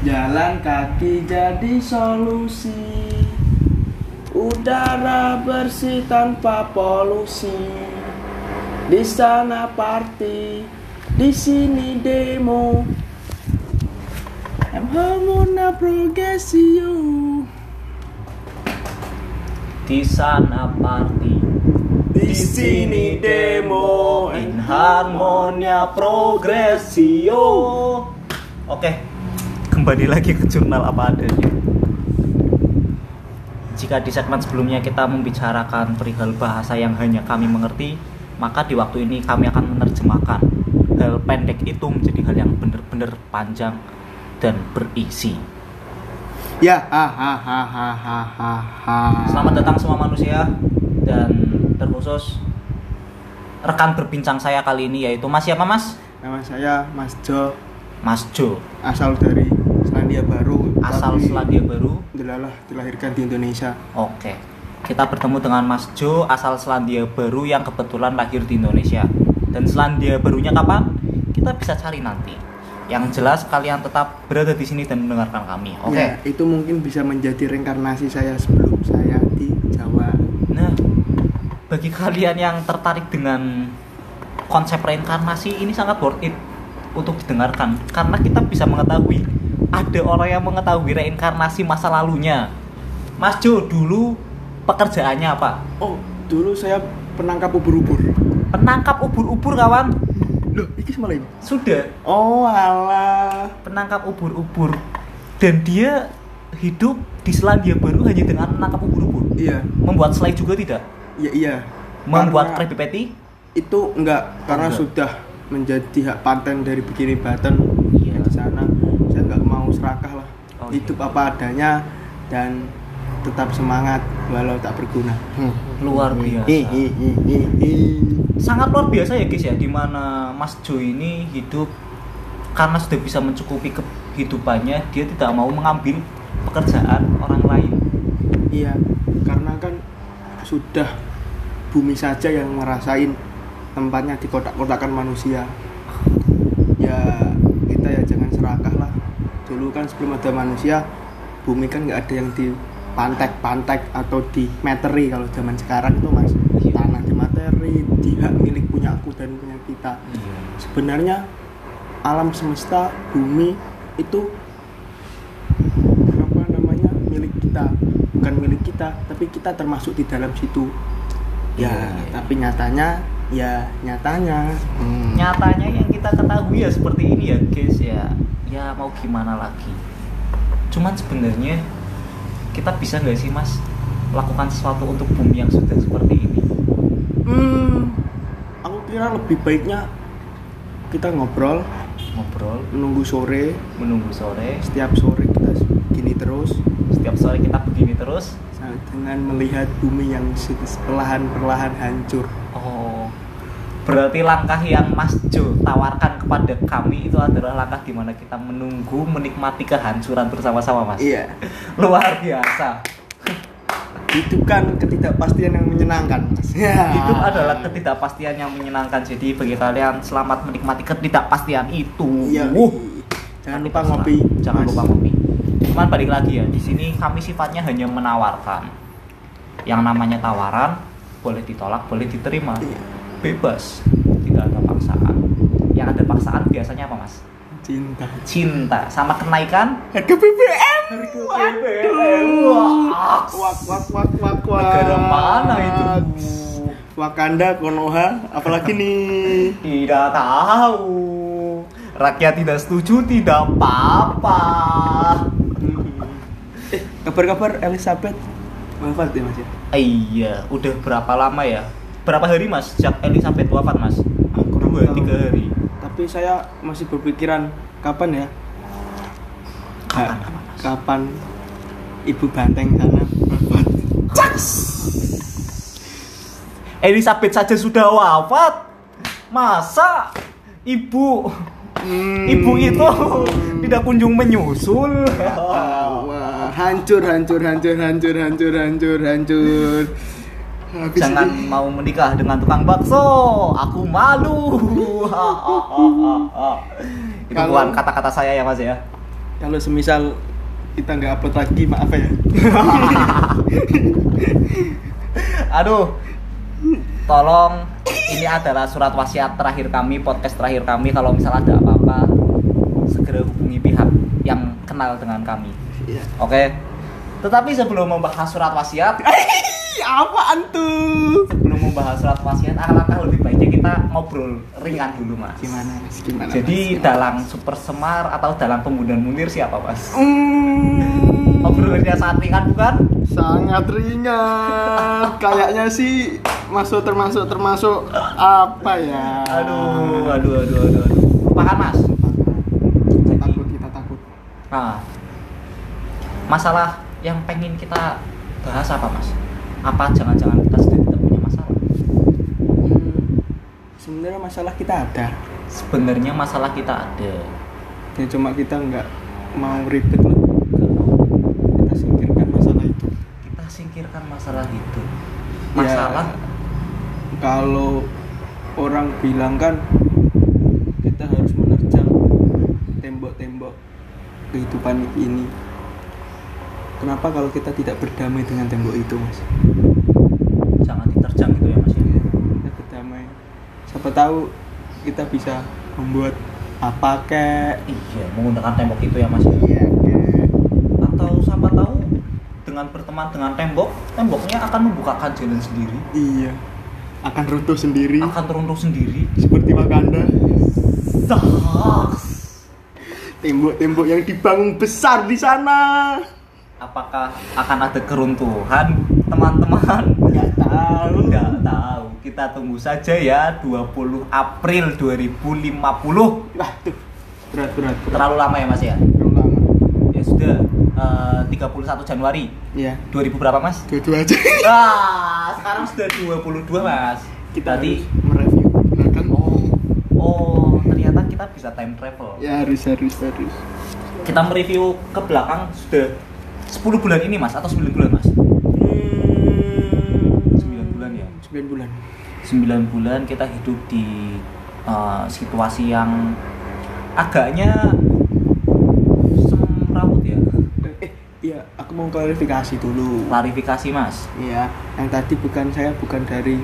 Jalan kaki jadi solusi. Udara bersih tanpa polusi. Di sana party Di sini demo. I'm progresio. Di sana party, Di sini demo. In harmonia progresio. Oke, kembali lagi ke jurnal apa adanya. Jika di segmen sebelumnya kita membicarakan perihal bahasa yang hanya kami mengerti, maka di waktu ini kami akan menerjemahkan hal pendek itu menjadi hal yang benar-benar panjang dan berisi. Ya ha ha ha ha ha ha ha Selamat datang semua manusia dan terkhusus rekan berbincang saya kali ini yaitu Mas siapa Mas? Nama saya Mas Jo Mas Jo, Asal dari Selandia Baru asal tapi Selandia Baru. Delalah dilahirkan di Indonesia Oke. Kita bertemu dengan Mas Jo asal Selandia Baru yang kebetulan lahir di Indonesia. Dan Selandia Barunya kapan? Kita bisa cari nanti. Yang jelas kalian tetap berada di sini dan mendengarkan kami. Oke. Ya, itu mungkin bisa menjadi reinkarnasi saya sebelum saya di Jawa. Nah, bagi kalian yang tertarik dengan konsep reinkarnasi ini sangat worth it untuk didengarkan karena kita bisa mengetahui ada orang yang mengetahui reinkarnasi masa lalunya. Mas Jo dulu pekerjaannya apa? Oh, dulu saya penangkap ubur-ubur. Penangkap ubur-ubur kawan. Loh, iki semalam. Sudah Oh, alah. penangkap ubur-ubur dan dia hidup di Selandia Baru hanya dengan menangkap ubur-ubur. Iya, Membuat selai juga tidak? iya, iya. Membuat Karena Krabby Patty? itu enggak karena enggak. sudah menjadi hak paten dari Bikini Button Iya. di sana. Saya nggak mau serakah lah. Oh, Hidup iya. apa adanya dan tetap semangat walau tak berguna. Luar biasa. Hihihihihi. sangat luar biasa ya guys ya di mana Mas Jo ini hidup karena sudah bisa mencukupi kehidupannya dia tidak mau mengambil pekerjaan orang lain Iya, karena kan sudah bumi saja yang ngerasain tempatnya di kotak-kotakan manusia. Ya kita ya jangan serakah lah. Dulu kan sebelum ada manusia, bumi kan nggak ada yang di pantek-pantek atau di materi kalau zaman sekarang itu mas Iya. tanah di materi, di hak milik punya aku dan punya kita. Sebenarnya alam semesta bumi itu apa namanya milik kita bukan milik kita tapi kita termasuk di dalam situ ya Iya, iya. tapi nyatanya ya nyatanya hmm. nyatanya yang kita ketahui ya seperti ini ya guys ya ya mau gimana lagi? Cuman sebenarnya kita bisa nggak sih mas lakukan sesuatu untuk bumi yang sudah seperti ini? Hmm, aku kira lebih baiknya kita ngobrol ngobrol. menunggu sore. Menunggu sore. Setiap sore kita gini terus. Setiap sore kita begini terus. Dengan melihat bumi yang perlahan-perlahan hancur. Oh, berarti langkah yang Mas Jo tawarkan kepada kami itu adalah langkah di mana kita menunggu menikmati kehancuran bersama-sama, Mas. iya Luar biasa. itu kan ketidakpastian yang menyenangkan Mas. Ya. Itu adalah ketidakpastian yang menyenangkan. Jadi bagi kalian selamat menikmati ketidakpastian itu. Iya. Wuh. Jangan lupa ngopi. Jangan lupa ngopi. Cuman balik lagi ya, di sini kami sifatnya hanya menawarkan. Yang namanya tawaran boleh ditolak, boleh diterima. Iya. Bebas. Tidak ada paksaan. Yang ada paksaan biasanya apa, Mas? Cinta. Cinta sama kenaikan Harga BBM. Wak wak wak wak wak. negara mana itu? Wakanda, Konoha, apalagi nih? Tidak tahu. Rakyat tidak setuju, tidak apa-apa. Eh, kabar-kabar Elizabeth wafat ya Mas ya? Iya, udah berapa lama ya? Berapa hari mas? Sejak Elizabeth wafat mas? Aku kurang Dua, tahu. tiga hari. Tapi saya masih berpikiran kapan ya? Kapan, Ka- kapan, Mas? kapan Ibu Banteng sana wafat? Elizabeth saja sudah wafat. Masa ibu Hmm. ibu itu tidak kunjung menyusul? Wah, hancur, hancur, hancur, hancur, hancur, hancur, hancur. Habis Jangan ini- mau menikah dengan tukang bakso. Aku malu. Itu Kalau- bukan kata-kata saya ya mas ya. kalau semisal kita nggak upload lagi maaf ya Aduh. Tolong ini adalah surat wasiat terakhir kami, podcast terakhir kami. Kalau misal ada apa-apa, segera hubungi pihak yang kenal dengan kami. Iya. Oke. Tetapi sebelum membahas surat wasiat, Ih, apaan tuh sebelum membahas surat wasiat, alangkah lebih baiknya kita ngobrol ringan dulu, Mas. gimana mas gimana Jadi Mas? dalang Super Semar atau dalang pembunuhan Munir siapa, Mas? Hmm, Obrolannya saat ringan bukan? sangat ringan kayaknya sih masuk termasuk termasuk apa ya Aduh, aduh, aduh, aduh. aduh. Lupakan, Mas. takut kita takut Nah, masalah yang pengen kita bahas apa mas? Apa jangan-jangan kita sedang tidak punya masalah? Hmm, sebenarnya masalah kita ada Sebenarnya masalah kita ada. ya cuma kita nggak mau ribet loh kita singkirkan masalah itu Kita singkirkan masalah itu. Ya, Masalah kalau orang bilang kan kita harus menerjang tembok-tembok kehidupan ini kenapa kalau kita tidak berdamai dengan tembok itu mas? Jangan diterjang gitu ya mas ya. kita berdamai. Siapa tahu kita bisa membuat apa kek? Iya, menggunakan tembok itu ya mas. ya. iya kek. Atau siapa tahu dengan berteman dengan tembok, temboknya akan membukakan jalan sendiri, iya. Akan runtuh sendiri. Akan teruntuk sendiri. seperti Wakanda. Tembok-tembok yang dibangun besar di sana Apakah akan ada keruntuhan, teman-teman? nggak tahu Nggak tahu. Kita tunggu saja ya 20 April 2050. Wah tuh berat berat berat. Terlalu lama ya Mas ya? Terlalu lama. Ya sudah eh, 31 Januari Iya. 2000 berapa Mas? Dua-dua aja. Ah, sekarang sudah 22 Mas. Kita harus mereview belakang. oh oh ternyata kita bisa time travel. Ya harus harus harus. Kita mereview ke belakang sudah 10 bulan ini Mas atau 9 bulan Mas? Hmm, 9 bulan ya? 9 bulan. 9 bulan kita hidup di uh, situasi yang agaknya semrawut ya Eh, iya, aku mau klarifikasi dulu. klarifikasi mas Iya, yang tadi bukan saya bukan dari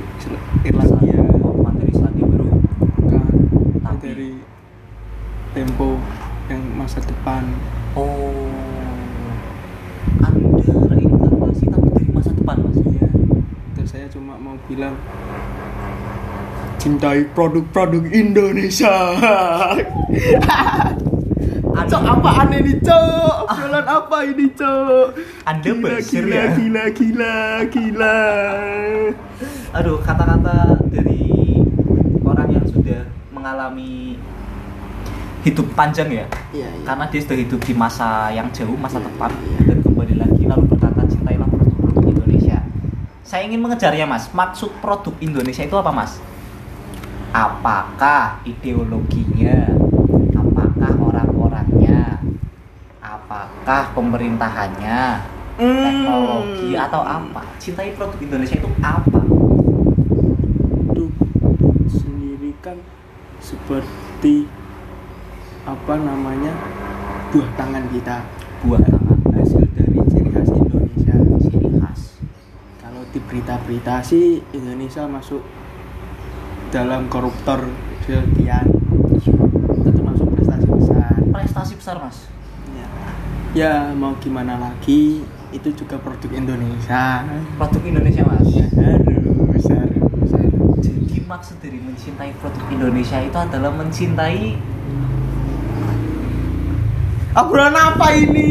Irlandia, bukan dari Selandia Baru bukan Tapi? dari Tempo yang masa depan. oh anda reinkarnasi tapi dari masa depan mas Iya. Terus mau bilang cintai produk-produk Indonesia. Cok apaan ini cok? Obrolan apa ini cok? Anda gila, gila, ya? gila, gila, gila. aduh kata-kata dari orang yang sudah mengalami hidup panjang ya Iya, iya. karena dia sudah hidup di masa yang jauh masa Iya, depan iya. dan kembali lagi lalu berkata cintailah produk-produk Indonesia saya ingin mengejarnya mas. Maksud produk Indonesia itu apa mas? Apakah ideologinya? Apakah orang-orangnya? Apakah pemerintahannya? Teknologi Hmm. atau apa? Cintai produk Indonesia itu apa? Produk sendiri kan seperti apa namanya? Buah tangan kita. Buah tangan sih Indonesia masuk dalam koruptor sekian itu termasuk prestasi besar. Prestasi besar mas? Ya. ya mau gimana lagi itu juga produk Indonesia. Produk Indonesia mas? Ya harus harus harus. Jadi maksud dari mencintai produk Indonesia itu adalah mencintai obrolan apa ini?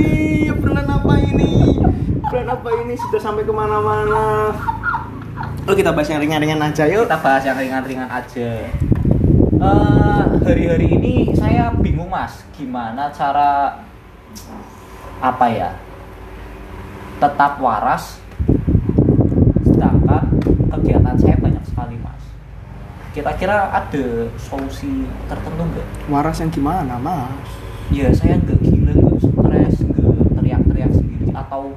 Obrolan apa ini? Obrolan apa ini? Sudah sampai ke mana-mana oh kita bahas yang ringan-ringan aja yuk kita bahas yang ringan-ringan aja. Eh, hari-hari ini saya bingung mas, gimana cara apa ya tetap waras, sedangkan kegiatan saya banyak sekali mas. Kira-kira ada solusi tertentu nggak? waras yang gimana mas Ya saya nggak gila, nggak stres, nggak teriak-teriak sendiri atau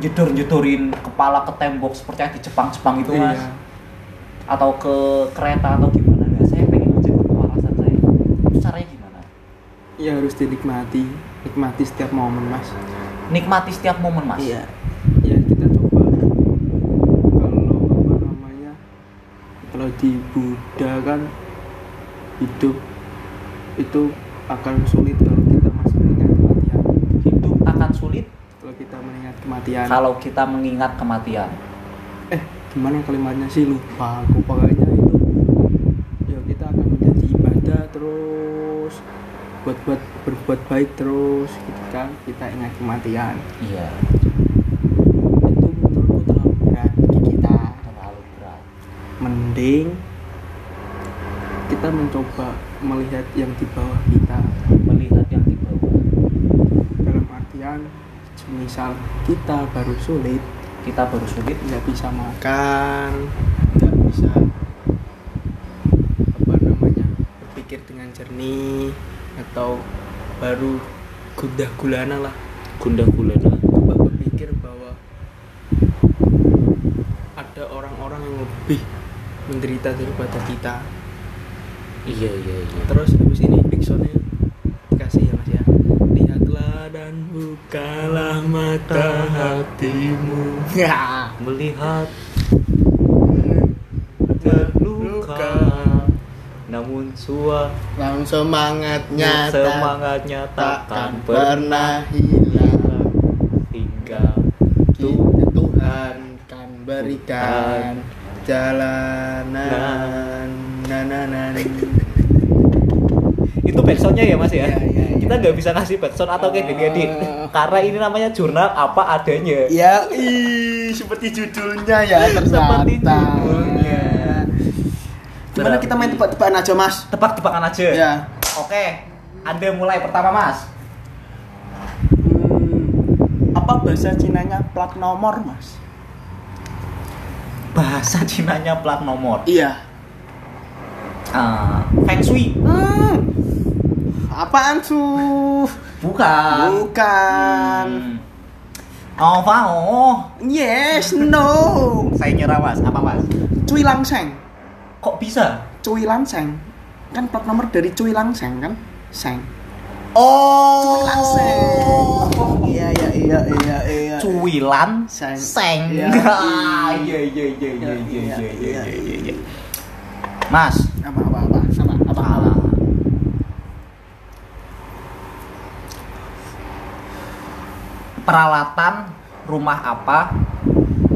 jedor-jedorin kepala ke tembok seperti yang di Jepang-Jepang itu mas. Iya. atau ke kereta atau gimana. Nah saya pengen menjaga kewarasan saya. Itu caranya gimana? Ya harus dinikmati. Nikmati setiap momen mas. Nikmati setiap momen mas? Iya. Ya kita coba. Kalau apa namanya kalau di Buddha kan hidup itu akan sulit kalau kita masih kematian hidup akan sulit kematian. Kalau kita mengingat kematian. Eh gimana kalimatnya sih? Lupa aku pokoknya itu. Ya kita akan menjadi ibadah terus buat buat berbuat baik terus ketika kita ingat kematian. Iya. Itu menurutku terlalu berat bagi kita. Terlalu berat. Mending kita mencoba melihat yang di bawah kita. Melihat yang di bawah. Dalam artian misal kita baru sulit kita baru sulit nggak bisa makan nggak bisa apa namanya berpikir dengan jernih atau baru gundah gulana lah. Gundah gulana. Coba berpikir bahwa ada orang-orang yang lebih menderita daripada kita. Iya iya iya. Terus habis ini big soundnya dikasih ya mas ya lihatlah dan bukalah mata hatimu. Ya. Melihat luka namun sua Lang semangatnya semangatnya takkan pernah hilang. Hingga Kita Tuhan kan berikan jalanan. Nananan itu backsoundnya ya mas ya, Iya, iya, iya. Kita nggak bisa ngasih backsound atau kayak gini edit Eh. karena ini namanya jurnal apa adanya. Ya ih seperti judulnya ya ternyata. Seperti judulnya. gimana kita main tebak-tebakan aja mas? Tebak-tebakan aja? Ya. Oke anda mulai pertama mas. Hmm, apa bahasa Cinanya plat nomor mas? Bahasa Cinanya plat nomor? Iya. Ah, feng shui. Hmm. Apaan tuh? Bukan. Bukan. Hmm. Oh, oh. Yes, no. Saya nyerah, Mas. Apa, Mas? Cui Langseng. Kok bisa? Cui Langseng. Kan plat nomor dari Cui Langseng kan? Seng. Oh. Cui Langseng. Oh, iya, iya, iya, iya, iya. Cui Langseng. Seng. Iya. Ah, iya, iya, iya, iya, iya, iya, iya, iya, iya. Mas, apa-apa? Peralatan rumah apa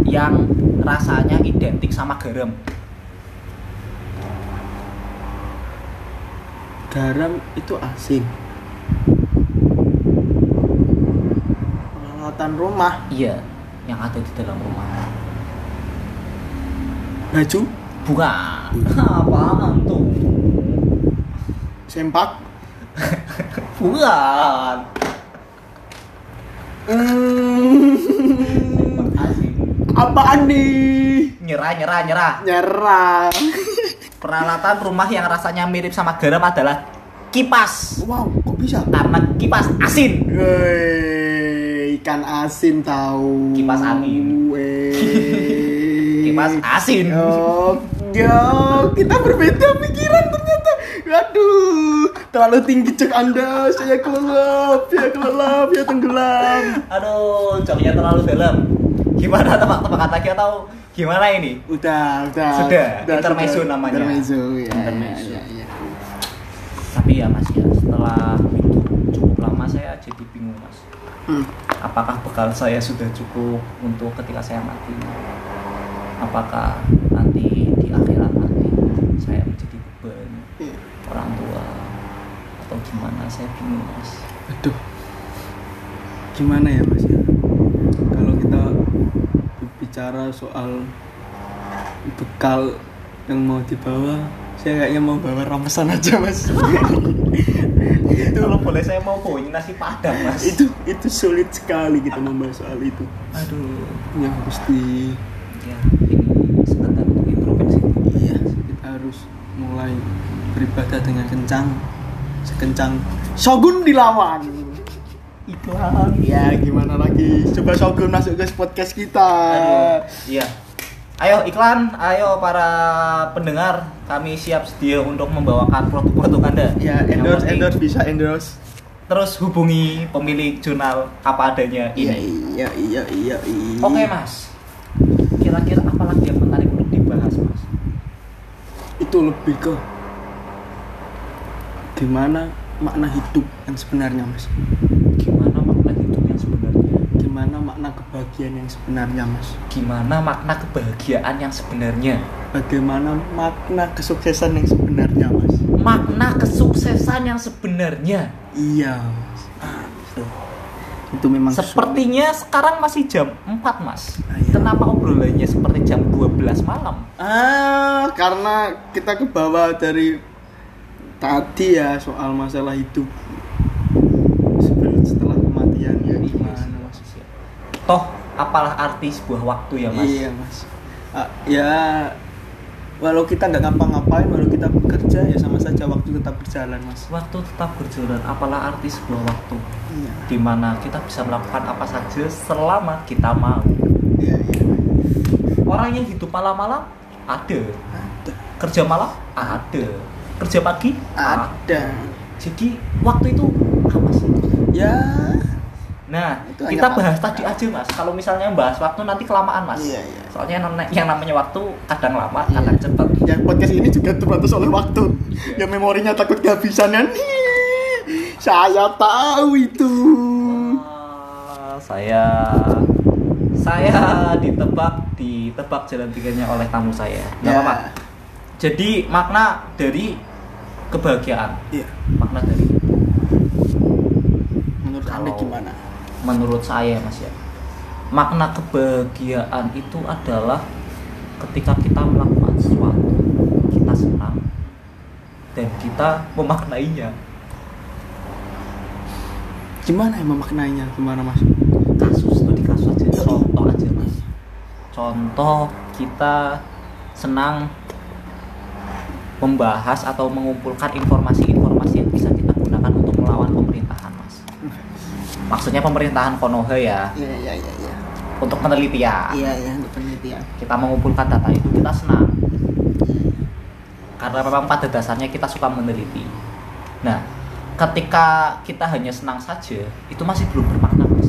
yang rasanya identik sama garam? Garam itu asin. Peralatan rumah? Iya yang ada di dalam rumah. Baju? Bukan apaan tuh? Sempak? Bukan hmm, apaan nih nyerah nyerah nyerah. Nyerah. Peralatan rumah yang rasanya mirip sama garam adalah kipas. Wow kok bisa? Karena kipas asin. Wey, ikan asin tahu Kipas angin. Wey. kipas asin. Oh, ya, kita berbeda pikiran ternyata. Aduh, terlalu tinggi cek Anda. Saya kelelap, ya kelelap, ya tenggelam. aduh joknya terlalu dalam gimana tebak-tebakan lagi atau gimana ini Udah, udah. Sudah, intermezzo namanya. Intermezzo, ya. Intermezzo. ya, ya, ya. tapi ya mas ya setelah itu cukup lama saya jadi bingung mas Hmm. apakah bekal saya sudah cukup untuk ketika saya mati apakah nanti di akhirat nanti saya menjadi beban Iya. orang gimana? Saya bingung mas. Aduh. Gimana ya, Mas ya? Kalau kita bicara soal bekal yang mau dibawa, saya kayaknya mau bawa ramesan aja, Mas. itu kalau boleh saya mau bawain nasi padang mas? Itu itu sulit sekali kita membahas soal itu. Aduh. Yang harus di ya ini sekedar untuk introspeksi iya kita harus mulai beribadah dengan kencang sekencang Shogun dilawan. Iklan ya gimana lagi? Coba Shogun masuk ke podcast kita. Aduh. Iya. Ayo iklan. Ayo para pendengar. Kami siap sedia untuk membawakan produk-produk anda. Ya Yang endorse penting- endorse bisa endorse. Terus hubungi pemilik jurnal apa adanya ini. Iya iya iya iya. Oke mas. Kira-kira apa lagi yang menarik untuk dibahas mas? Itu lebih ke gimana makna hidup yang sebenarnya mas? Gimana makna hidup yang sebenarnya? Gimana makna kebahagiaan yang sebenarnya mas? Gimana makna kebahagiaan yang sebenarnya? Bagaimana makna kesuksesan yang sebenarnya mas? Makna kesuksesan yang sebenarnya? Iya mas. Ah, itu. itu memang sepertinya sekarang masih jam 4 mas. Ah, iya. kenapa obrolannya seperti jam 12 malam? Ah karena kita ke bawah dari tadi ya soal masalah hidup sebelum setelah kematian ya gimana mas toh apalah arti sebuah waktu ya mas Iya mas. Ah, ya walau kita nggak ngapa-ngapain, walau kita bekerja ya sama saja waktu tetap berjalan mas. waktu tetap berjalan apalah arti sebuah waktu Iya. di mana kita bisa melakukan apa saja selama kita mau Iya iya. orang yang hidup malam-malam ada Ada. kerja malam ada kerja pagi Ada. jadi waktu itu apa sih Ya. nah Itu kita bahas tadi aja mas kalau misalnya bahas waktu nanti kelamaan mas Iya iya. soalnya yang namanya- yang namanya waktu kadang lama kadang cepat Yang podcast ini juga terbatas oleh waktu. Yang memorinya takut kehabisan kan. Saya tahu itu. Ah, saya saya ditebak ditebak jalan pikirnya oleh tamu saya nggak Ya. apa-apa jadi makna dari kebahagiaan Iya. makna dari Menurut anda gimana? menurut saya mas ya makna kebahagiaan itu adalah ketika kita melakukan sesuatu kita senang dan kita memaknainya Gimana yang memaknainya? Gimana mas? kasus tuh di kasus aja contoh aja mas contoh kita senang membahas atau mengumpulkan informasi-informasi yang bisa kita gunakan untuk melawan pemerintahan mas. Maksudnya pemerintahan Konoha ya. Iya iya iya iya. untuk penelitian. Iya iya untuk penelitian. kita mengumpulkan data itu kita senang. Karena memang pada dasarnya kita suka meneliti. Nah ketika kita hanya senang saja itu masih belum bermakna mas.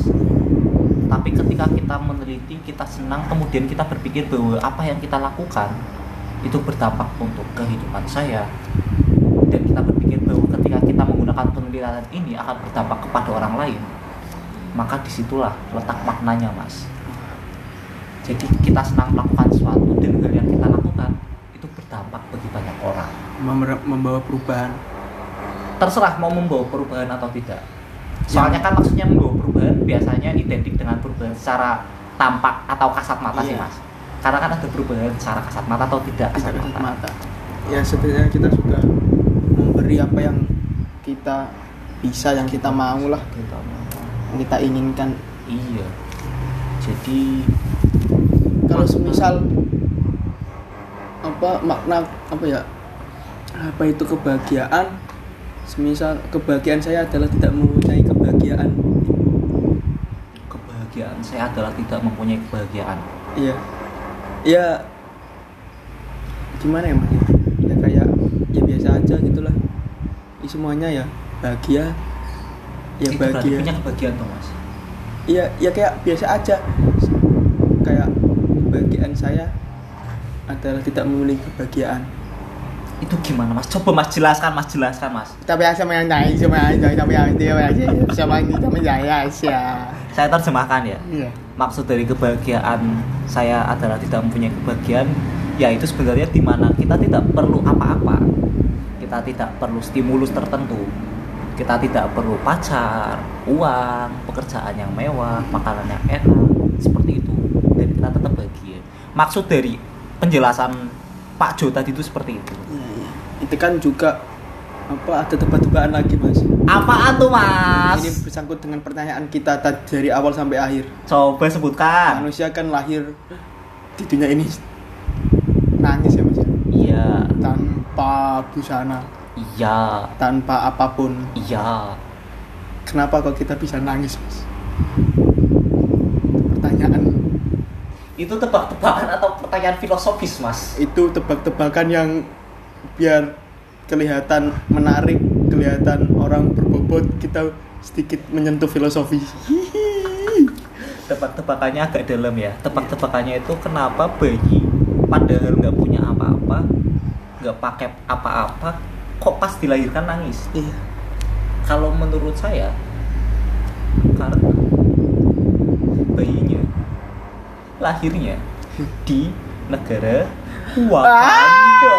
Tapi ketika kita meneliti kita senang kemudian kita berpikir bahwa apa yang kita lakukan itu berdampak untuk kehidupan saya. Dan kita berpikir bahwa ketika kita menggunakan penelitian ini akan berdampak kepada orang lain maka di situlah letak maknanya mas. Jadi kita senang melakukan sesuatu dan hal yang kita lakukan itu berdampak bagi banyak orang. Mem- membawa perubahan. terserah mau membawa perubahan atau tidak. Soalnya kan maksudnya membawa perubahan biasanya identik dengan perubahan secara tampak atau kasat mata sih Iya. mas karena kan ada perubahan secara kasat mata atau tidak kasat Tidak kasat mata, mata. Ya setidaknya kita sudah memberi apa yang kita bisa, yang kita mau lah, Gitu. yang kita inginkan. iya. Jadi Kalau semisal apa makna apa ya apa itu kebahagiaan? Semisal kebahagiaan saya adalah tidak mempunyai kebahagiaan. Kebahagiaan saya adalah tidak mempunyai kebahagiaan. Iya ya gimana ya mas? Ya kayak ya biasa aja gitulah. Ya, semuanya ya bahagia. Ya itu berarti bahagia. punya kebahagiaan tuh mas? Iya ya kayak biasa aja. Kayak kebahagiaan saya adalah tidak memiliki kebahagiaan. Itu gimana mas? Coba mas jelaskan mas jelaskan mas. Tapi sama yang naik sama yang sama yang dia sama yang sama saya ya saya terjemahkan ya. Iya. Maksud dari kebahagiaan saya adalah tidak mempunyai kebahagiaan ya itu sebenarnya di mana kita tidak perlu apa-apa. Kita tidak perlu stimulus tertentu. Kita tidak perlu pacar uang pekerjaan yang mewah makanan yang enak seperti itu. Dan kita tetap bahagia. Maksud dari penjelasan Pak Jo tadi itu seperti itu. Iya, iya. itu kan juga apa ada tebak-tebakan lagi mas? Apaan tuh mas? Ini bersangkut dengan pertanyaan kita tadi dari awal sampai akhir. Coba sebutkan. Manusia kan lahir di dunia ini nangis ya mas? Ya? iya. Tanpa busana. Iya. Tanpa apa pun. Iya. Kenapa kok kita bisa nangis mas? Pertanyaan. Itu tebak-tebakan atau pertanyaan filosofis mas? Itu tebak-tebakan yang biar kelihatan menarik kelihatan orang berbobot kita sedikit menyentuh filosofi. Tebak-tebakannya agak dalam ya. Tebak-tebakannya itu kenapa bayi padahal nggak punya apa-apa nggak pakai apa-apa kok pas dilahirkan nangis? Iya. Kalau menurut saya karena bayinya lahirnya di negara Wakanda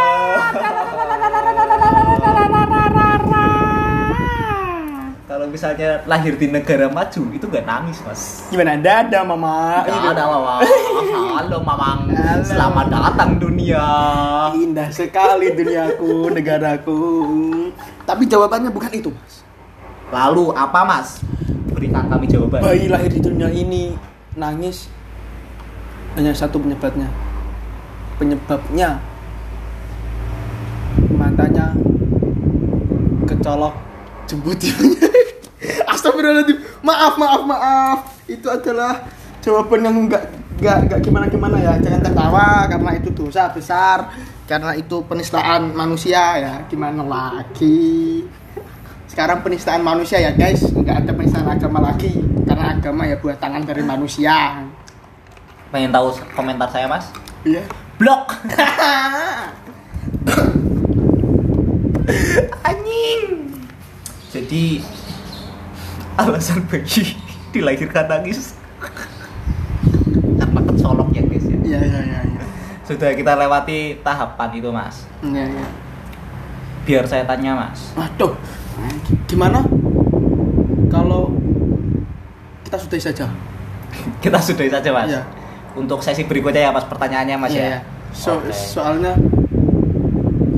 kalau misalnya lahir di negara maju itu nggak nangis mas. Gimana? Dada mama. Nggak Gitu. ada mama. Halo mamang. Halo. selamat datang dunia. Indah sekali duniaku negaraku. Tapi jawabannya bukan itu mas. Lalu apa mas? Berikan kami jawaban. Bayi lahir di dunia ini nangis hanya satu penyebabnya. Penyebabnya matanya kecolok jembutinya Astagfirullahaladzim. Maaf maaf maaf. Itu adalah jawaban yang enggak enggak enggak gimana gimana ya. Jangan tertawa karena itu dosa besar karena itu penistaan manusia ya. Gimana lagi? Sekarang penistaan manusia ya guys. Nggak ada penistaan agama lagi karena agama ya buat tangan dari manusia. Pengen tahu komentar saya mas? Iya. Blok anjing. Jadi alasan bayi dilahirkan nangis. Karena kecolok ya guys ya? Iya iya iya iya. Sudah kita lewati tahapan itu mas. Iya iya. Biar saya tanya mas. Waduh. Gimana? Kalau kita sudahi saja. Kita sudahi saja mas? Iya. untuk sesi berikutnya ya mas pertanyaannya mas Iya, ya? iya. so, Oke. soalnya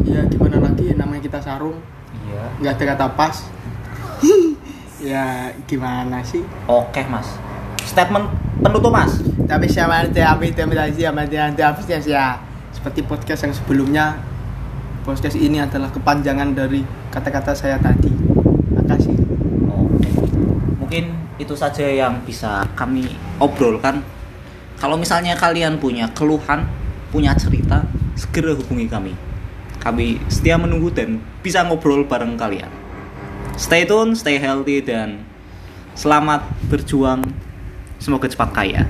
ya gimana lagi? Namanya kita sarung. Iya. Nggak ada kata pas. Ya gimana sih? Oke mas. Statement penutup mas. Tapi siapa tapi tapi siapa habisnya ya seperti podcast yang sebelumnya. Podcast ini adalah kepanjangan dari kata-kata saya tadi. Makasih Oke. Mungkin itu saja yang bisa kami obrolkan. Kalau misalnya kalian punya keluhan, punya cerita, segera hubungi kami. Kami setia menunggu dan bisa ngobrol bareng kalian. Stay tune, stay healthy dan selamat berjuang. Semoga cepat kaya.